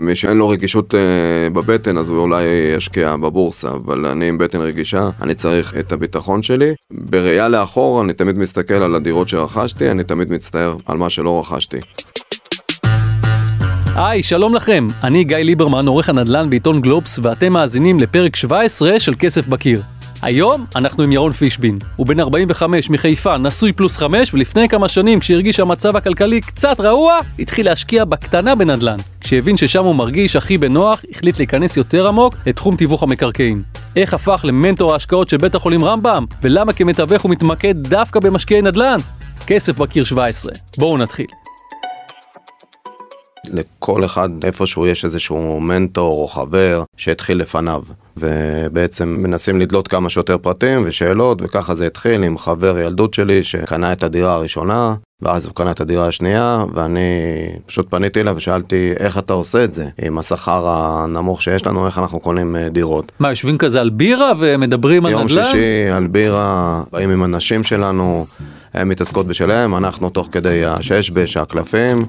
מי שאין לו רגישות אה, בבטן אז הוא אולי ישקיע בבורסה, אבל אני עם בטן רגישה, אני צריך את הביטחון שלי. בראייה לאחור אני תמיד מסתכל על הדירות שרכשתי, אני תמיד מצטער על מה שלא רכשתי. היי, שלום לכם, אני גיא ליברמן, עורך הנדל"ן בעיתון גלובס, ואתם מאזינים לפרק 17 של כסף בקיר. היום אנחנו עם ירון פישבין. הוא בן 45 מחיפה, נשוי פלוס 5, ולפני כמה שנים, כשהרגיש שהמצב הכלכלי קצת רעוע, התחיל להשקיע בקטנה בנדל"ן. כשהבין ששם הוא מרגיש הכי בנוח, החליט להיכנס יותר עמוק לתחום תיווך המקרקעין. איך הפך למנטור ההשקעות של בית החולים רמב"ם, ולמה כמתווך הוא מתמקד דווקא במשקיעי נדל"ן? כסף בקיר 17. בואו נתחיל. לכל אחד איפשהו יש איזשהו מנטור או חבר שהתחיל לפניו. ובעצם מנסים לדלות כמה שיותר פרטים ושאלות וככה זה התחיל עם חבר ילדות שלי שקנה את הדירה הראשונה ואז הוא קנה את הדירה השנייה ואני פשוט פניתי אליו ושאלתי איך אתה עושה את זה עם השכר הנמוך שיש לנו איך אנחנו קונים אה, דירות. מה יושבים כזה על בירה ומדברים על נדל"ן? יום שישי על בירה באים עם אנשים שלנו הן מתעסקות בשלהם, אנחנו תוך כדי השש-בש, הקלפים,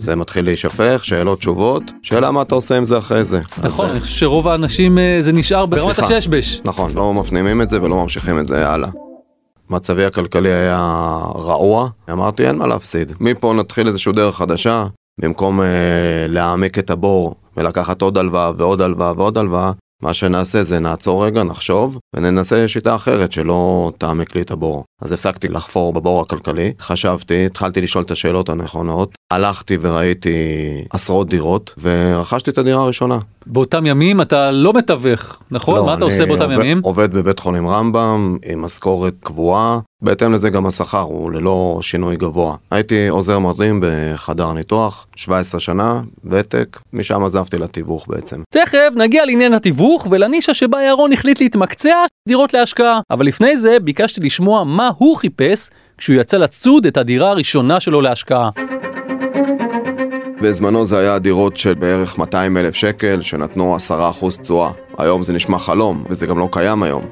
זה מתחיל להישפך, שאלות תשובות, שאלה מה אתה עושה עם זה אחרי זה. נכון, אני חושב שרוב האנשים אה, זה נשאר ברמת השש-בש. נכון, לא מפנימים את זה ולא ממשיכים את זה הלאה. מצבי הכלכלי היה רעוע, אמרתי אין מה להפסיד. מפה נתחיל איזושהי דרך חדשה, במקום אה, להעמיק את הבור ולקחת עוד הלוואה ועוד הלוואה ועוד הלוואה, מה שנעשה זה נעצור רגע, נחשוב, וננסה שיטה אחרת שלא תעמק לי את הבור. אז הפסקתי לחפור בבור הכלכלי, חשבתי, התחלתי לשאול את השאלות הנכונות, הלכתי וראיתי עשרות דירות, ורכשתי את הדירה הראשונה. באותם ימים אתה לא מתווך, נכון? לא, מה אתה עושה באותם עובד, ימים? עובד בבית חולים רמב"ם עם משכורת קבועה, בהתאם לזה גם השכר הוא ללא שינוי גבוה. הייתי עוזר מרדים בחדר ניתוח, 17 שנה, ותק, משם עזבתי לתיווך בעצם. תכף נגיע לעניין התיווך ולנישה שבה ירון החליט להתמקצע דירות להשקעה. אבל לפני זה ביקשתי לשמוע מה הוא חיפש כשהוא יצא לצוד את הדירה הראשונה שלו להשקעה. בזמנו זה היה דירות של בערך 200 אלף שקל שנתנו 10% תשואה. היום זה נשמע חלום, וזה גם לא קיים היום.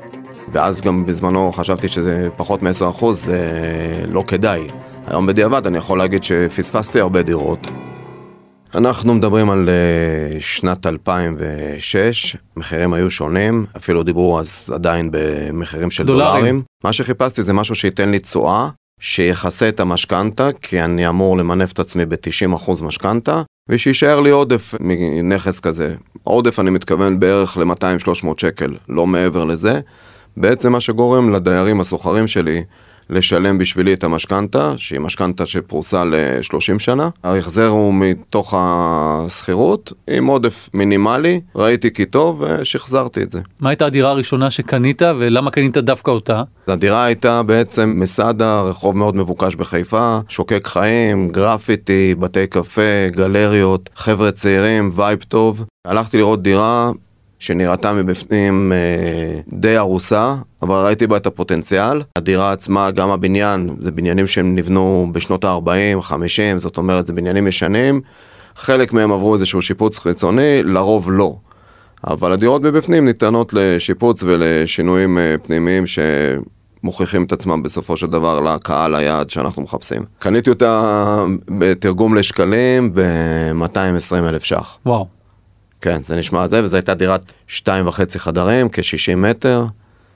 ואז גם בזמנו חשבתי שזה פחות מ-10% זה לא כדאי. היום בדיעבד אני יכול להגיד שפספסתי הרבה דירות. אנחנו מדברים על uh, שנת 2006, מחירים היו שונים, אפילו דיברו אז עדיין במחירים של דולרים. דולרים. מה שחיפשתי זה משהו שייתן לי תשואה, שיכסה את המשכנתה, כי אני אמור למנף את עצמי ב-90% משכנתה, ושיישאר לי עודף מנכס כזה. עודף אני מתכוון בערך ל-200-300 שקל, לא מעבר לזה. בעצם מה שגורם לדיירים הסוחרים שלי לשלם בשבילי את המשכנתה, שהיא משכנתה שפרוסה ל-30 שנה. ההחזר הוא מתוך השכירות, עם עודף מינימלי, ראיתי כי טוב ושחזרתי את זה. מה הייתה הדירה הראשונה שקנית ולמה קנית דווקא אותה? הדירה הייתה בעצם במסדה, רחוב מאוד מבוקש בחיפה, שוקק חיים, גרפיטי, בתי קפה, גלריות, חבר'ה צעירים, vibe טוב. הלכתי לראות דירה שנראתה מבפנים אה, די הרוסה, אבל ראיתי בה את הפוטנציאל. הדירה עצמה, גם הבניין, זה בניינים שהם נבנו בשנות ה-40, 50, זאת אומרת, זה בניינים ישנים. חלק מהם עברו איזשהו שיפוץ חיצוני, לרוב לא. אבל הדירות מבפנים ניתנות לשיפוץ ולשינויים אה, פנימיים שמוכיחים את עצמם בסופו של דבר לקהל היעד שאנחנו מחפשים. קניתי אותה בתרגום לשקלים ב-220 אלף ש"ח. וואו. כן, זה נשמע זה, וזו הייתה דירת שתיים וחצי חדרים, כ-60 מטר.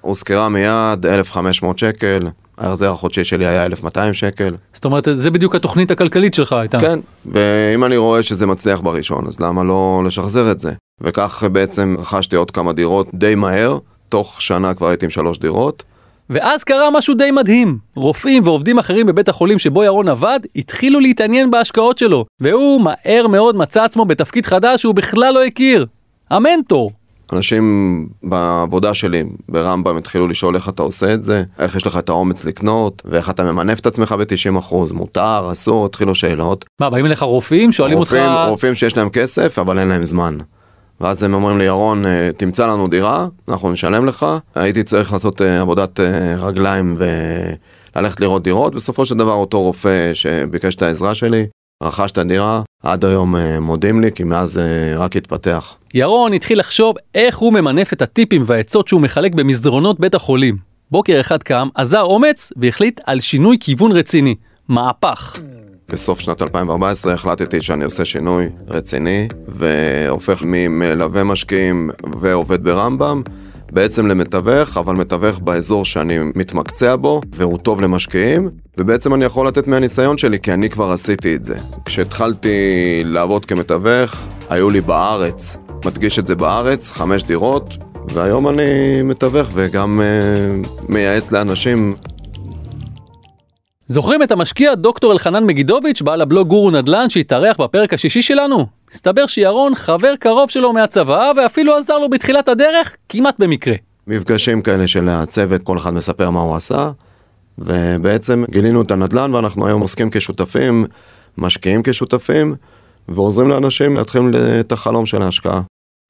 הושכרה מיד 1,500 שקל, ההחזר החודשי שלי היה 1,200 שקל. זאת אומרת, זה בדיוק התוכנית הכלכלית שלך הייתה. כן, ואם אני רואה שזה מצליח בראשון, אז למה לא לשחזר את זה? וכך בעצם רכשתי עוד כמה דירות די מהר, תוך שנה כבר הייתי עם שלוש דירות. ואז קרה משהו די מדהים. רופאים ועובדים אחרים בבית החולים שבו ירון עבד, התחילו להתעניין בהשקעות שלו, והוא מהר מאוד מצא עצמו בתפקיד חדש שהוא בכלל לא הכיר. המנטור. אנשים בעבודה שלי ברמב"ם התחילו לשאול איך אתה עושה את זה, איך יש לך את האומץ לקנות, ואיך אתה ממנף את עצמך ב-90%, מותר, אסור, התחילו שאלות. מה, באים אליך רופאים? שואלים רופאים, אותך... רופאים שיש להם כסף, אבל אין להם זמן. ואז הם אומרים לי, ירון, אה, תמצא לנו דירה, אנחנו נשלם לך. הייתי צריך לעשות אה, עבודת אה, רגליים וללכת לראות דירות. בסופו של דבר אותו רופא שביקש את העזרה שלי, רכש את הדירה, עד היום מודים לי, כי מאז רק התפתח. ירון התחיל לחשוב איך הוא ממנף את הטיפים והעצות שהוא מחלק במסדרונות בית החולים. בוקר אחד קם, עזר אומץ והחליט על שינוי כיוון רציני. מהפך. בסוף שנת 2014 החלטתי שאני עושה שינוי רציני והופך ממלווה משקיעים ועובד ברמב"ם בעצם למתווך, אבל מתווך באזור שאני מתמקצע בו, והוא טוב למשקיעים, ובעצם אני יכול לתת מהניסיון שלי, כי אני כבר עשיתי את זה. כשהתחלתי לעבוד כמתווך, היו לי בארץ, מדגיש את זה בארץ, חמש דירות, והיום אני מתווך וגם uh, מייעץ לאנשים זוכרים את המשקיע דוקטור אלחנן מגידוביץ', בעל הבלוג גורו נדל"ן שהתארח בפרק השישי שלנו? מסתבר שירון חבר קרוב שלו מהצבא ואפילו עזר לו בתחילת הדרך כמעט במקרה. מפגשים כאלה של הצוות, כל אחד מספר מה הוא עשה, ובעצם גילינו את הנדל"ן ואנחנו היום עוסקים כשותפים, משקיעים כשותפים, ועוזרים לאנשים להתחיל את החלום של ההשקעה.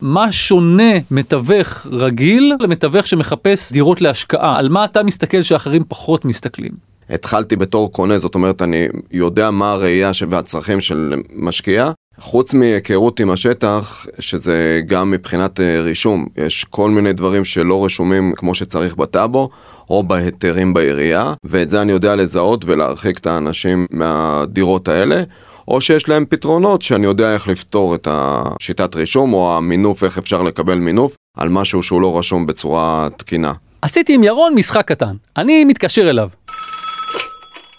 מה שונה מתווך רגיל למתווך שמחפש דירות להשקעה? על מה אתה מסתכל שאחרים פחות מסתכלים? התחלתי בתור קונה, זאת אומרת, אני יודע מה הראייה והצרכים של משקיע. חוץ מהיכרות עם השטח, שזה גם מבחינת אה, רישום, יש כל מיני דברים שלא רשומים כמו שצריך בטאבו, או בהיתרים בעירייה, ואת זה אני יודע לזהות ולהרחיק את האנשים מהדירות האלה. או שיש להם פתרונות שאני יודע איך לפתור את השיטת רישום או המינוף, איך אפשר לקבל מינוף על משהו שהוא לא רשום בצורה תקינה. עשיתי עם ירון משחק קטן, אני מתקשר אליו.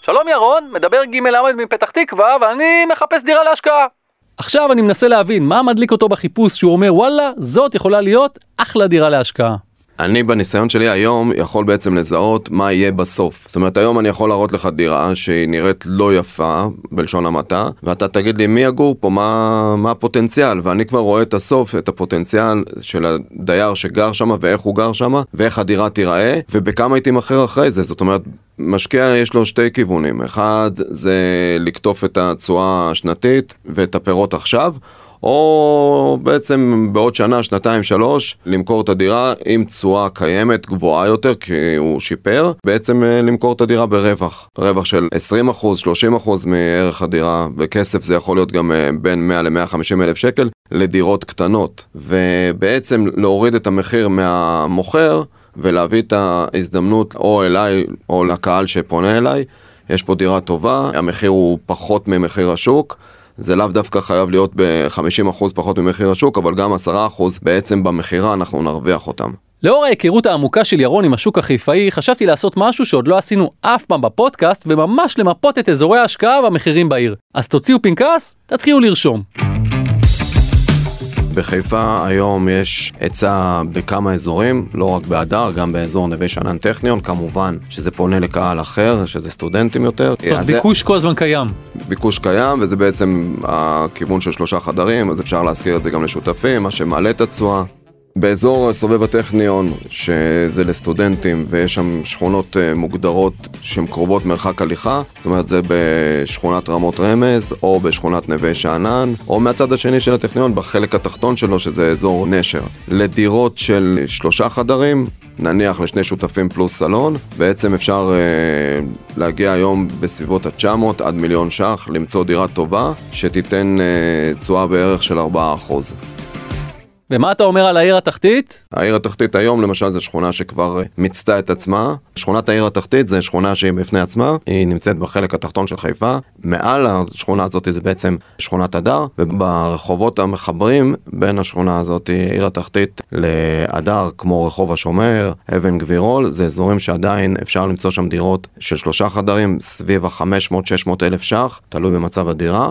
שלום ירון, מדבר ג' עמד מפתח תקווה ואני מחפש דירה להשקעה. עכשיו אני מנסה להבין מה מדליק אותו בחיפוש שהוא אומר וואלה זאת יכולה להיות אחלה דירה להשקעה. אני בניסיון שלי היום יכול בעצם לזהות מה יהיה בסוף. זאת אומרת, היום אני יכול להראות לך דירה שהיא נראית לא יפה, בלשון המעטה, ואתה תגיד לי מי יגור פה, מה, מה הפוטנציאל, ואני כבר רואה את הסוף, את הפוטנציאל של הדייר שגר שם ואיך הוא גר שם, ואיך הדירה תיראה, ובכמה היא תימכר אחרי זה. זאת אומרת, משקיע יש לו שתי כיוונים, אחד זה לקטוף את התשואה השנתית ואת הפירות עכשיו, או בעצם בעוד שנה, שנתיים, שלוש, למכור את הדירה עם תשואה קיימת גבוהה יותר, כי הוא שיפר, בעצם אה, למכור את הדירה ברווח. רווח של 20%, 30% מערך הדירה, וכסף זה יכול להיות גם אה, בין 100 ל-150 אלף שקל לדירות קטנות. ובעצם להוריד את המחיר מהמוכר ולהביא את ההזדמנות או אליי או לקהל שפונה אליי. יש פה דירה טובה, המחיר הוא פחות ממחיר השוק. זה לאו דווקא חייב להיות ב-50% פחות ממחיר השוק, אבל גם 10% בעצם במכירה אנחנו נרוויח אותם. לאור ההיכרות העמוקה של ירון עם השוק החיפאי, חשבתי לעשות משהו שעוד לא עשינו אף פעם בפודקאסט, וממש למפות את אזורי ההשקעה והמחירים בעיר. אז תוציאו פנקס, תתחילו לרשום. בחיפה היום יש היצע בכמה אזורים, לא רק בהדר, גם באזור נווה שאנן טכניון, כמובן שזה פונה לקהל אחר, שזה סטודנטים יותר. זאת אומרת, ביקוש כל הזמן קיים. ביקוש קיים, וזה בעצם הכיוון של שלושה חדרים, אז אפשר להזכיר את זה גם לשותפים, מה שמעלה את התשואה. באזור סובב הטכניון, שזה לסטודנטים, ויש שם שכונות אה, מוגדרות שהן קרובות מרחק הליכה, זאת אומרת זה בשכונת רמות רמז, או בשכונת נווה שאנן, או מהצד השני של הטכניון, בחלק התחתון שלו, שזה אזור נשר. לדירות של שלושה חדרים, נניח לשני שותפים פלוס סלון, בעצם אפשר אה, להגיע היום בסביבות ה-900 עד מיליון ש"ח, למצוא דירה טובה, שתיתן אה, תשואה בערך של 4%. ומה אתה אומר על העיר התחתית? העיר התחתית היום למשל זו שכונה שכבר מיצתה את עצמה. שכונת העיר התחתית זה שכונה שהיא בפני עצמה, היא נמצאת בחלק התחתון של חיפה. מעל השכונה הזאת זה בעצם שכונת הדר, וברחובות המחברים בין השכונה הזאת, עיר התחתית, להדר, כמו רחוב השומר, אבן גבירול, זה אזורים שעדיין אפשר למצוא שם דירות של שלושה חדרים סביב ה-500-600 אלף ש"ח, תלוי במצב הדירה.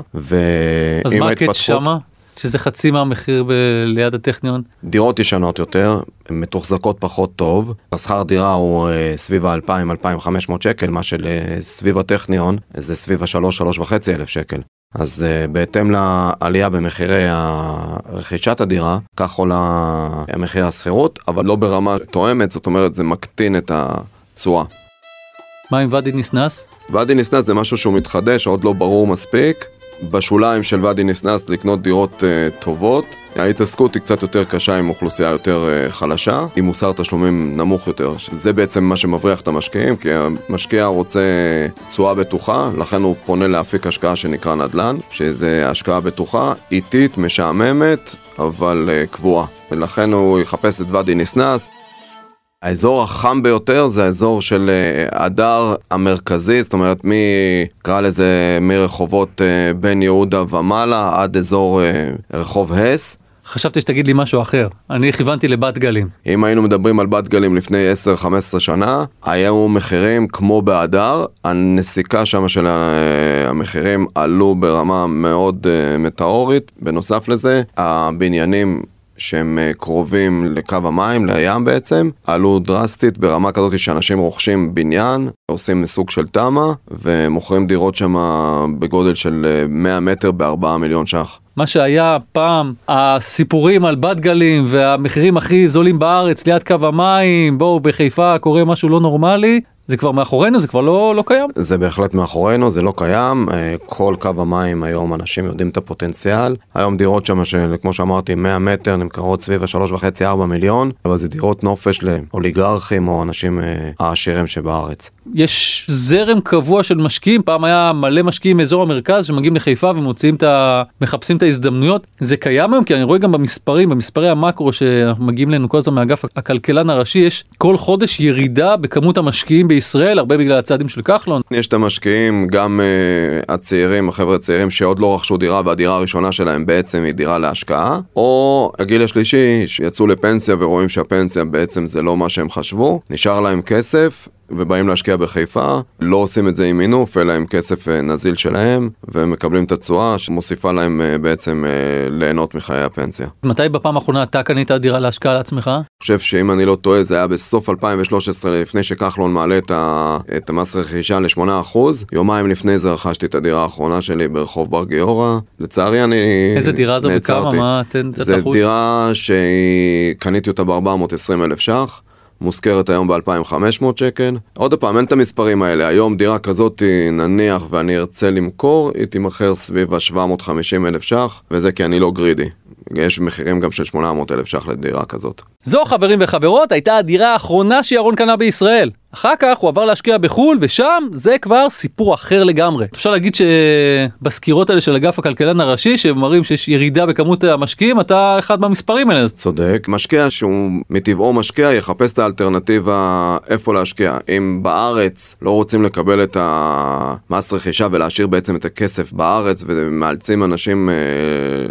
אז מה הקטע שמה? שזה חצי מהמחיר ב- ליד הטכניון? דירות ישנות יותר, מתוחזקות פחות טוב, השכר דירה הוא אה, סביב ה-2,000-2,500 שקל, מה שסביב אה, הטכניון זה סביב ה-3-3.5 אלף שקל. אז uh, בהתאם לעלייה במחירי רכישת הדירה, כך עולה המחיר השכירות, אבל לא ברמה תואמת, זאת אומרת זה מקטין את התשואה. מה עם ואדי ניסנס? ואדי ניסנס זה משהו שהוא מתחדש, עוד לא ברור מספיק. בשוליים של ואדי ניסנס לקנות דירות uh, טובות. ההתעסקות היא קצת יותר קשה עם אוכלוסייה יותר uh, חלשה, עם מוסר תשלומים נמוך יותר. זה בעצם מה שמבריח את המשקיעים, כי המשקיע רוצה תשואה בטוחה, לכן הוא פונה להפיק השקעה שנקרא נדל"ן, שזה השקעה בטוחה, איטית, משעממת, אבל uh, קבועה. ולכן הוא יחפש את ואדי ניסנס. האזור החם ביותר זה האזור של אה, הדר המרכזי, זאת אומרת מי, קרא לזה מרחובות אה, בן יהודה ומעלה עד אזור אה, רחוב הס. חשבתי שתגיד לי משהו אחר, אני כיוונתי לבת גלים. אם היינו מדברים על בת גלים לפני 10-15 שנה, היו מחירים כמו בהדר, הנסיקה שם של המחירים עלו ברמה מאוד מטאורית, בנוסף לזה, הבניינים שהם אה, קרובים לקו המים, לים בעצם, עלו דרסטית ברמה כזאת שאנשים רוכשים בניין, עושים סוג של תמ"א, ומוכרים דירות שם בגודל של 100 אה, מטר ב-4 מיליון ש"ח. מה שהיה פעם הסיפורים על בת גלים והמחירים הכי זולים בארץ ליד קו המים, בואו בחיפה קורה משהו לא נורמלי, זה כבר מאחורינו? זה כבר לא, לא קיים? זה בהחלט מאחורינו, זה לא קיים. אה, כל קו המים היום אנשים יודעים את הפוטנציאל. היום דירות שם, של, כמו שאמרתי, 100 מטר נמכרות סביב ה-3.5-4 מיליון, אבל זה דירות נופש לאוליגרכים או אנשים אה, העשירים שבארץ. יש זרם קבוע של משקיעים, פעם היה מלא משקיעים מאזור המרכז שמגיעים לחיפה ומוצאים את ה... מחפשים את ההזדמנויות. זה קיים היום? כי אני רואה גם במספרים, במספרי המקרו שמגיעים אלינו כל הזמן מאגף הכלכלן הראשי, יש כל חודש ירידה בכמות המשקיעים בישראל, הרבה בגלל הצעדים של כחלון. יש את המשקיעים, גם uh, הצעירים, החבר'ה הצעירים שעוד לא רכשו דירה והדירה הראשונה שלהם בעצם היא דירה להשקעה, או הגיל השלישי שיצאו לפנסיה ורואים שהפנסיה בעצם זה לא מה שהם חשבו, נשאר להם כסף ובאים להשקיע בחיפה, לא עושים את זה עם מינוף, אלא עם כסף אה, נזיל שלהם, ומקבלים את התשואה שמוסיפה להם אה, בעצם ליהנות מחיי הפנסיה. מתי בפעם האחרונה אתה קנית דירה להשקעה לעצמך? אני חושב שאם אני לא טועה זה היה בסוף 2013 לפני שכחלון מעלה את, ה... את המס רכישה ל-8%, יומיים לפני זה רכשתי את הדירה האחרונה שלי ברחוב בר גיורא, לצערי אני איזה דירה זו וכמה? מה? תן קצת אחוז. זו דירה שקניתי אותה ב-420 אלף ש"ח. מושכרת היום ב-2500 שקל. עוד פעם, אין את המספרים האלה. היום דירה כזאת, נניח ואני ארצה למכור, היא תימכר סביב ה-750 אלף ש"ח, וזה כי אני לא גרידי. יש מחירים גם של 800 אלף ש"ח לדירה כזאת. זו חברים וחברות הייתה הדירה האחרונה שירון קנה בישראל. אחר כך הוא עבר להשקיע בחו"ל ושם זה כבר סיפור אחר לגמרי. אפשר להגיד שבסקירות האלה של אגף הכלכלן הראשי שמראים שיש ירידה בכמות המשקיעים אתה אחד מהמספרים האלה. צודק, משקיע שהוא מטבעו משקיע יחפש את האלטרנטיבה איפה להשקיע. אם בארץ לא רוצים לקבל את המס רכישה ולהשאיר בעצם את הכסף בארץ ומאלצים אנשים אה,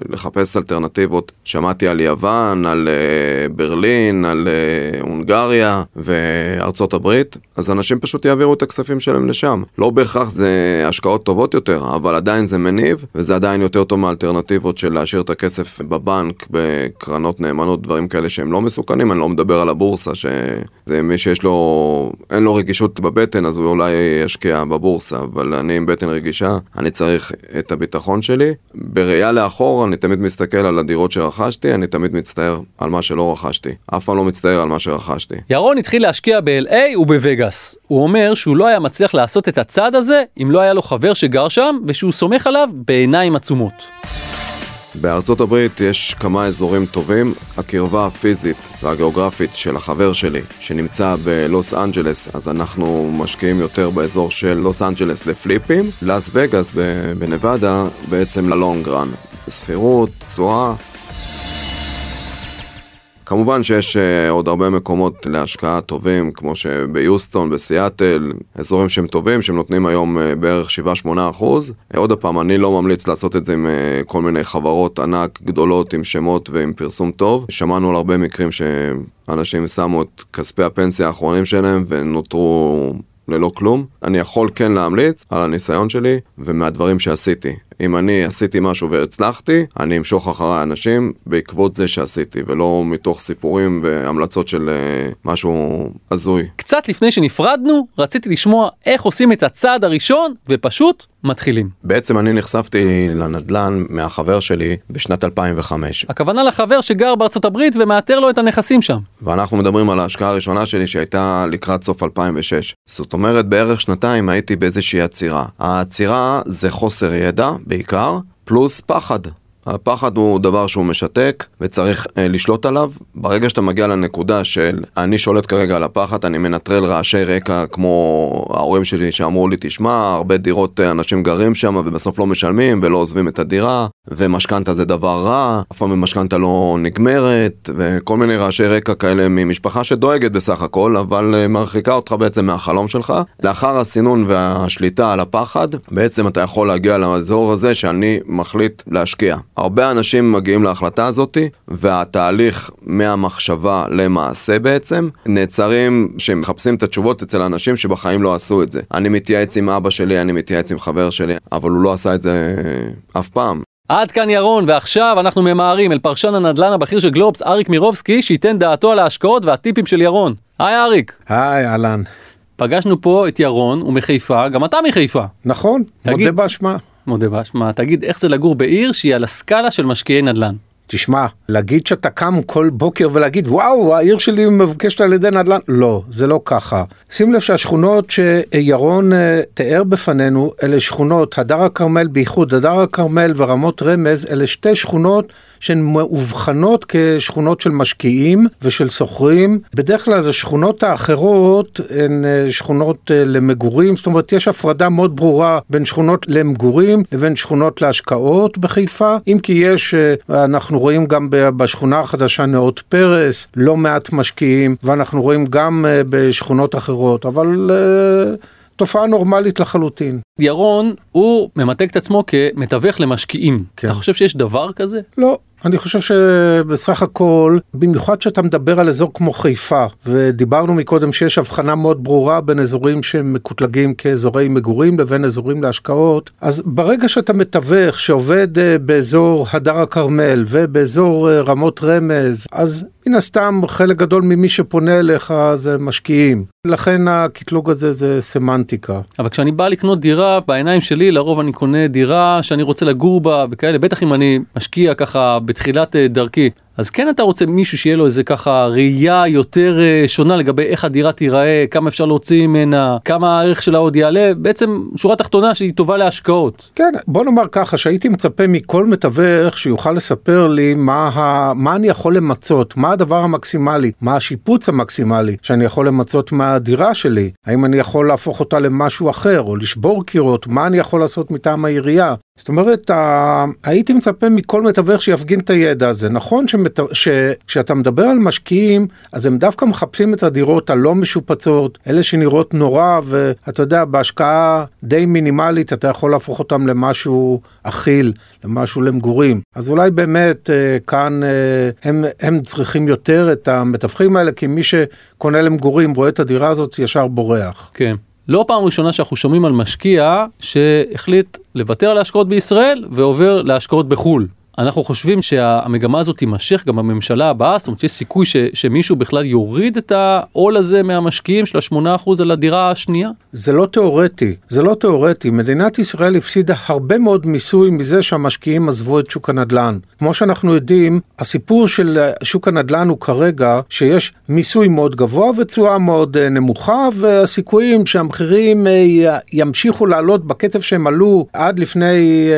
לחפש אלטרנטיבות, שמעתי על יוון, על אה, ברלין, על אה, הונגריה וארצות הברית. אז אנשים פשוט יעבירו את הכספים שלהם לשם. לא בהכרח זה השקעות טובות יותר, אבל עדיין זה מניב, וזה עדיין יותר טוב מאלטרנטיבות של להשאיר את הכסף בבנק, בקרנות נאמנות, דברים כאלה שהם לא מסוכנים. אני לא מדבר על הבורסה, שזה מי שיש לו, אין לו רגישות בבטן, אז הוא אולי ישקיע בבורסה, אבל אני עם בטן רגישה, אני צריך את הביטחון שלי. בראייה לאחור, אני תמיד מסתכל על הדירות שרכשתי, אני תמיד מצטער על מה שלא רכשתי. אף פעם לא מצטער על מה שרכשתי. ירון התחיל להשקיע ב-LA בווגאס. הוא אומר שהוא לא היה מצליח לעשות את הצעד הזה אם לא היה לו חבר שגר שם ושהוא סומך עליו בעיניים עצומות. בארצות הברית יש כמה אזורים טובים, הקרבה הפיזית והגיאוגרפית של החבר שלי שנמצא בלוס אנג'לס, אז אנחנו משקיעים יותר באזור של לוס אנג'לס לפליפים, לאס וגאס בנבדה בעצם ללונג רן, שכירות, תשואה כמובן שיש uh, עוד הרבה מקומות להשקעה טובים, כמו שביוסטון, בסיאטל, אזורים שהם טובים, שהם נותנים היום uh, בערך 7-8 אחוז. Uh, עוד פעם, אני לא ממליץ לעשות את זה עם uh, כל מיני חברות ענק גדולות עם שמות ועם פרסום טוב. שמענו על הרבה מקרים שאנשים שמו את כספי הפנסיה האחרונים שלהם ונותרו ללא כלום. אני יכול כן להמליץ על הניסיון שלי ומהדברים שעשיתי. אם אני עשיתי משהו והצלחתי, אני אמשוך אחריי אנשים בעקבות זה שעשיתי, ולא מתוך סיפורים והמלצות של uh, משהו הזוי. קצת לפני שנפרדנו, רציתי לשמוע איך עושים את הצעד הראשון, ופשוט מתחילים. בעצם אני נחשפתי לנדל"ן מהחבר שלי בשנת 2005. הכוונה לחבר שגר בארצות הברית ומאתר לו את הנכסים שם. ואנחנו מדברים על ההשקעה הראשונה שלי שהייתה לקראת סוף 2006. זאת אומרת בערך שנתיים הייתי באיזושהי עצירה. העצירה זה חוסר ידע בעיקר, פלוס פחד. הפחד הוא דבר שהוא משתק וצריך אה, לשלוט עליו. ברגע שאתה מגיע לנקודה של אני שולט כרגע על הפחד, אני מנטרל רעשי רקע כמו ההורים שלי שאמרו לי, תשמע, הרבה דירות אה, אנשים גרים שם ובסוף לא משלמים ולא עוזבים את הדירה, ומשכנתה זה דבר רע, אף פעם משכנתה לא נגמרת, וכל מיני רעשי רקע כאלה ממשפחה שדואגת בסך הכל, אבל אה, מרחיקה אותך בעצם מהחלום שלך. לאחר הסינון והשליטה על הפחד, בעצם אתה יכול להגיע לאזור הזה שאני מחליט להשקיע. הרבה אנשים מגיעים להחלטה הזאתי, והתהליך מהמחשבה למעשה בעצם, נעצרים שמחפשים את התשובות אצל אנשים שבחיים לא עשו את זה. אני מתייעץ עם אבא שלי, אני מתייעץ עם חבר שלי, אבל הוא לא עשה את זה אף פעם. עד כאן ירון, ועכשיו אנחנו ממהרים אל פרשן הנדל"ן הבכיר של גלובס, אריק מירובסקי, שייתן דעתו על ההשקעות והטיפים של ירון. היי אריק. היי, אהלן. פגשנו פה את ירון, הוא מחיפה, גם אתה מחיפה. נכון, תגיד- מודה באשמה. מודה באשמה, תגיד איך זה לגור בעיר שהיא על הסקאלה של משקיעי נדל"ן. תשמע, להגיד שאתה קם כל בוקר ולהגיד וואו העיר שלי מבוקשת על ידי נדל"ן, לא, זה לא ככה. שים לב שהשכונות שירון אה, תיאר בפנינו אלה שכונות, הדר הכרמל בייחוד, הדר הכרמל ורמות רמז אלה שתי שכונות שהן מאובחנות כשכונות של משקיעים ושל שוכרים. בדרך כלל השכונות האחרות הן אה, שכונות אה, למגורים, זאת אומרת יש הפרדה מאוד ברורה בין שכונות למגורים לבין שכונות להשקעות בחיפה, אם כי יש, אה, אנחנו רואים גם בשכונה החדשה נאות פרס, לא מעט משקיעים, ואנחנו רואים גם בשכונות אחרות, אבל תופעה נורמלית לחלוטין. ירון, הוא ממתג את עצמו כמתווך למשקיעים. כן. אתה חושב שיש דבר כזה? לא, אני חושב שבסך הכל, במיוחד שאתה מדבר על אזור כמו חיפה, ודיברנו מקודם שיש הבחנה מאוד ברורה בין אזורים שהם מקוטלגים כאזורי מגורים לבין אזורים להשקעות, אז ברגע שאתה מתווך שעובד אה, באזור הדר הכרמל ובאזור אה, רמות רמז, אז מן הסתם חלק גדול ממי שפונה אליך זה משקיעים. לכן הקטלוג הזה זה סמנטיקה. אבל כשאני בא לקנות דירה, בעיניים שלי לרוב אני קונה דירה שאני רוצה לגור בה וכאלה, בטח אם אני משקיע ככה בתחילת אה, דרכי. אז כן אתה רוצה מישהו שיהיה לו איזה ככה ראייה יותר אה, שונה לגבי איך הדירה תיראה, כמה אפשר להוציא ממנה, כמה הערך שלה עוד יעלה, בעצם שורה תחתונה שהיא טובה להשקעות. כן, בוא נאמר ככה, שהייתי מצפה מכל מתווך שיוכל לספר לי מה, ה... מה אני יכול למצות, מה הדבר המקסימלי, מה השיפוץ המקסימלי שאני יכול למצות מהדירה שלי, האם אני יכול להפוך אותה למשהו אחר, או לשבור קירות, מה אני יכול לעשות מטעם העירייה. זאת אומרת, ה... הייתי מצפה מכל מתווך שיפגין את הידע הזה. נכון שמת... שכשאתה מדבר על משקיעים, אז הם דווקא מחפשים את הדירות הלא משופצות, אלה שנראות נורא, ואתה יודע, בהשקעה די מינימלית אתה יכול להפוך אותם למשהו אכיל, למשהו למגורים. אז אולי באמת אה, כאן אה, הם, הם צריכים יותר את המתווכים האלה, כי מי שקונה למגורים רואה את הדירה הזאת ישר בורח. כן. לא פעם ראשונה שאנחנו שומעים על משקיע שהחליט לוותר על ההשקעות בישראל ועובר להשקעות בחו"ל. אנחנו חושבים שהמגמה הזאת תימשך גם בממשלה הבאה, זאת אומרת שיש סיכוי ש, שמישהו בכלל יוריד את העול הזה מהמשקיעים של ה-8% על הדירה השנייה? זה לא תיאורטי, זה לא תיאורטי. מדינת ישראל הפסידה הרבה מאוד מיסוי מזה שהמשקיעים עזבו את שוק הנדל"ן. כמו שאנחנו יודעים, הסיפור של שוק הנדל"ן הוא כרגע שיש מיסוי מאוד גבוה ותשואה מאוד אה, נמוכה, והסיכויים שהמחירים אה, ימשיכו לעלות בקצב שהם עלו עד לפני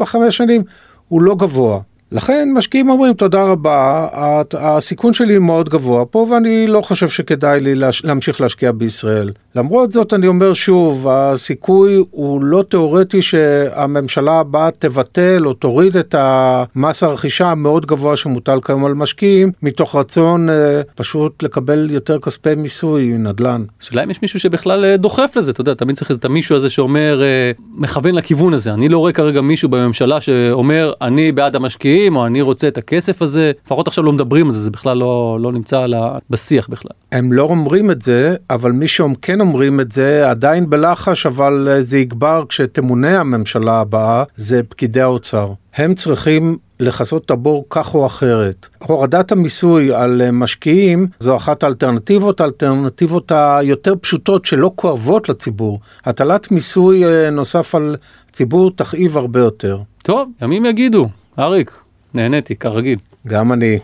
4-5 שנים הוא לא גבוה. לכן משקיעים אומרים תודה רבה, הסיכון שלי מאוד גבוה פה ואני לא חושב שכדאי לי להמשיך להשקיע בישראל. למרות זאת אני אומר שוב, הסיכוי הוא לא תיאורטי שהממשלה הבאה תבטל או תוריד את המס הרכישה המאוד גבוה שמוטל כיום על משקיעים, מתוך רצון אה, פשוט לקבל יותר כספי מיסוי נדל"ן. השאלה אם יש מישהו שבכלל אה, דוחף לזה, אתה יודע, תמיד צריך את המישהו הזה שאומר, אה, מכוון לכיוון הזה. אני לא רואה כרגע מישהו בממשלה שאומר, אני בעד המשקיעים, או אני רוצה את הכסף הזה. לפחות עכשיו לא מדברים על זה, זה בכלל לא, לא נמצא ה- בשיח בכלל. הם לא אומרים את זה, אבל מי שכן אומרים את זה עדיין בלחש, אבל אה, זה יגבר כשתמונה הממשלה הבאה, זה פקידי האוצר. הם צריכים לכסות את הבור כך או אחרת. הורדת המיסוי על אה, משקיעים זו אחת האלטרנטיבות, האלטרנטיבות היותר פשוטות שלא כואבות לציבור. הטלת מיסוי אה, נוסף על ציבור תכאיב הרבה יותר. טוב, ימים יגידו. אריק, נהניתי, כרגיל. גם אני.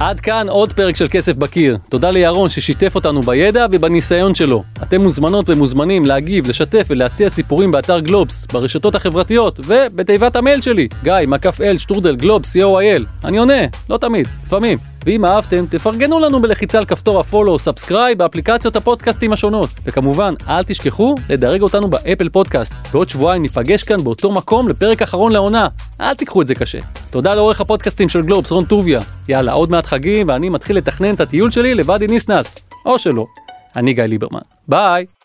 עד כאן עוד פרק של כסף בקיר. תודה לירון ששיתף אותנו בידע ובניסיון שלו. אתם מוזמנות ומוזמנים להגיב, לשתף ולהציע סיפורים באתר גלובס, ברשתות החברתיות ובתיבת המייל שלי, גיא, מקף L, שטרודל, גלובס, co.il. אני עונה, לא תמיד, לפעמים. ואם אהבתם, תפרגנו לנו בלחיצה על כפתור ה follow או subscribe באפליקציות הפודקאסטים השונות. וכמובן, אל תשכחו לדרג אותנו באפל פודקאסט. בעוד שבועיים ניפגש כאן באותו מקום לפרק אחרון לעונה. אל תיקחו את זה קשה. תודה לעורך הפודקאסטים של גלובס, רון טוביה. יאללה, עוד מעט חגים ואני מתחיל לתכנן את הטיול שלי לוואדי ניסנס. או שלא. אני גיא ליברמן. ביי!